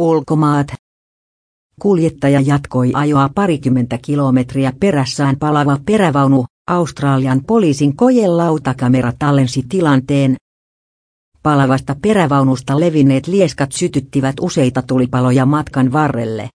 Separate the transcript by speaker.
Speaker 1: Ulkomaat. Kuljettaja jatkoi ajoa parikymmentä kilometriä perässään palava perävaunu, Australian poliisin kojelautakamera tallensi tilanteen. Palavasta perävaunusta levinneet lieskat sytyttivät useita tulipaloja matkan varrelle.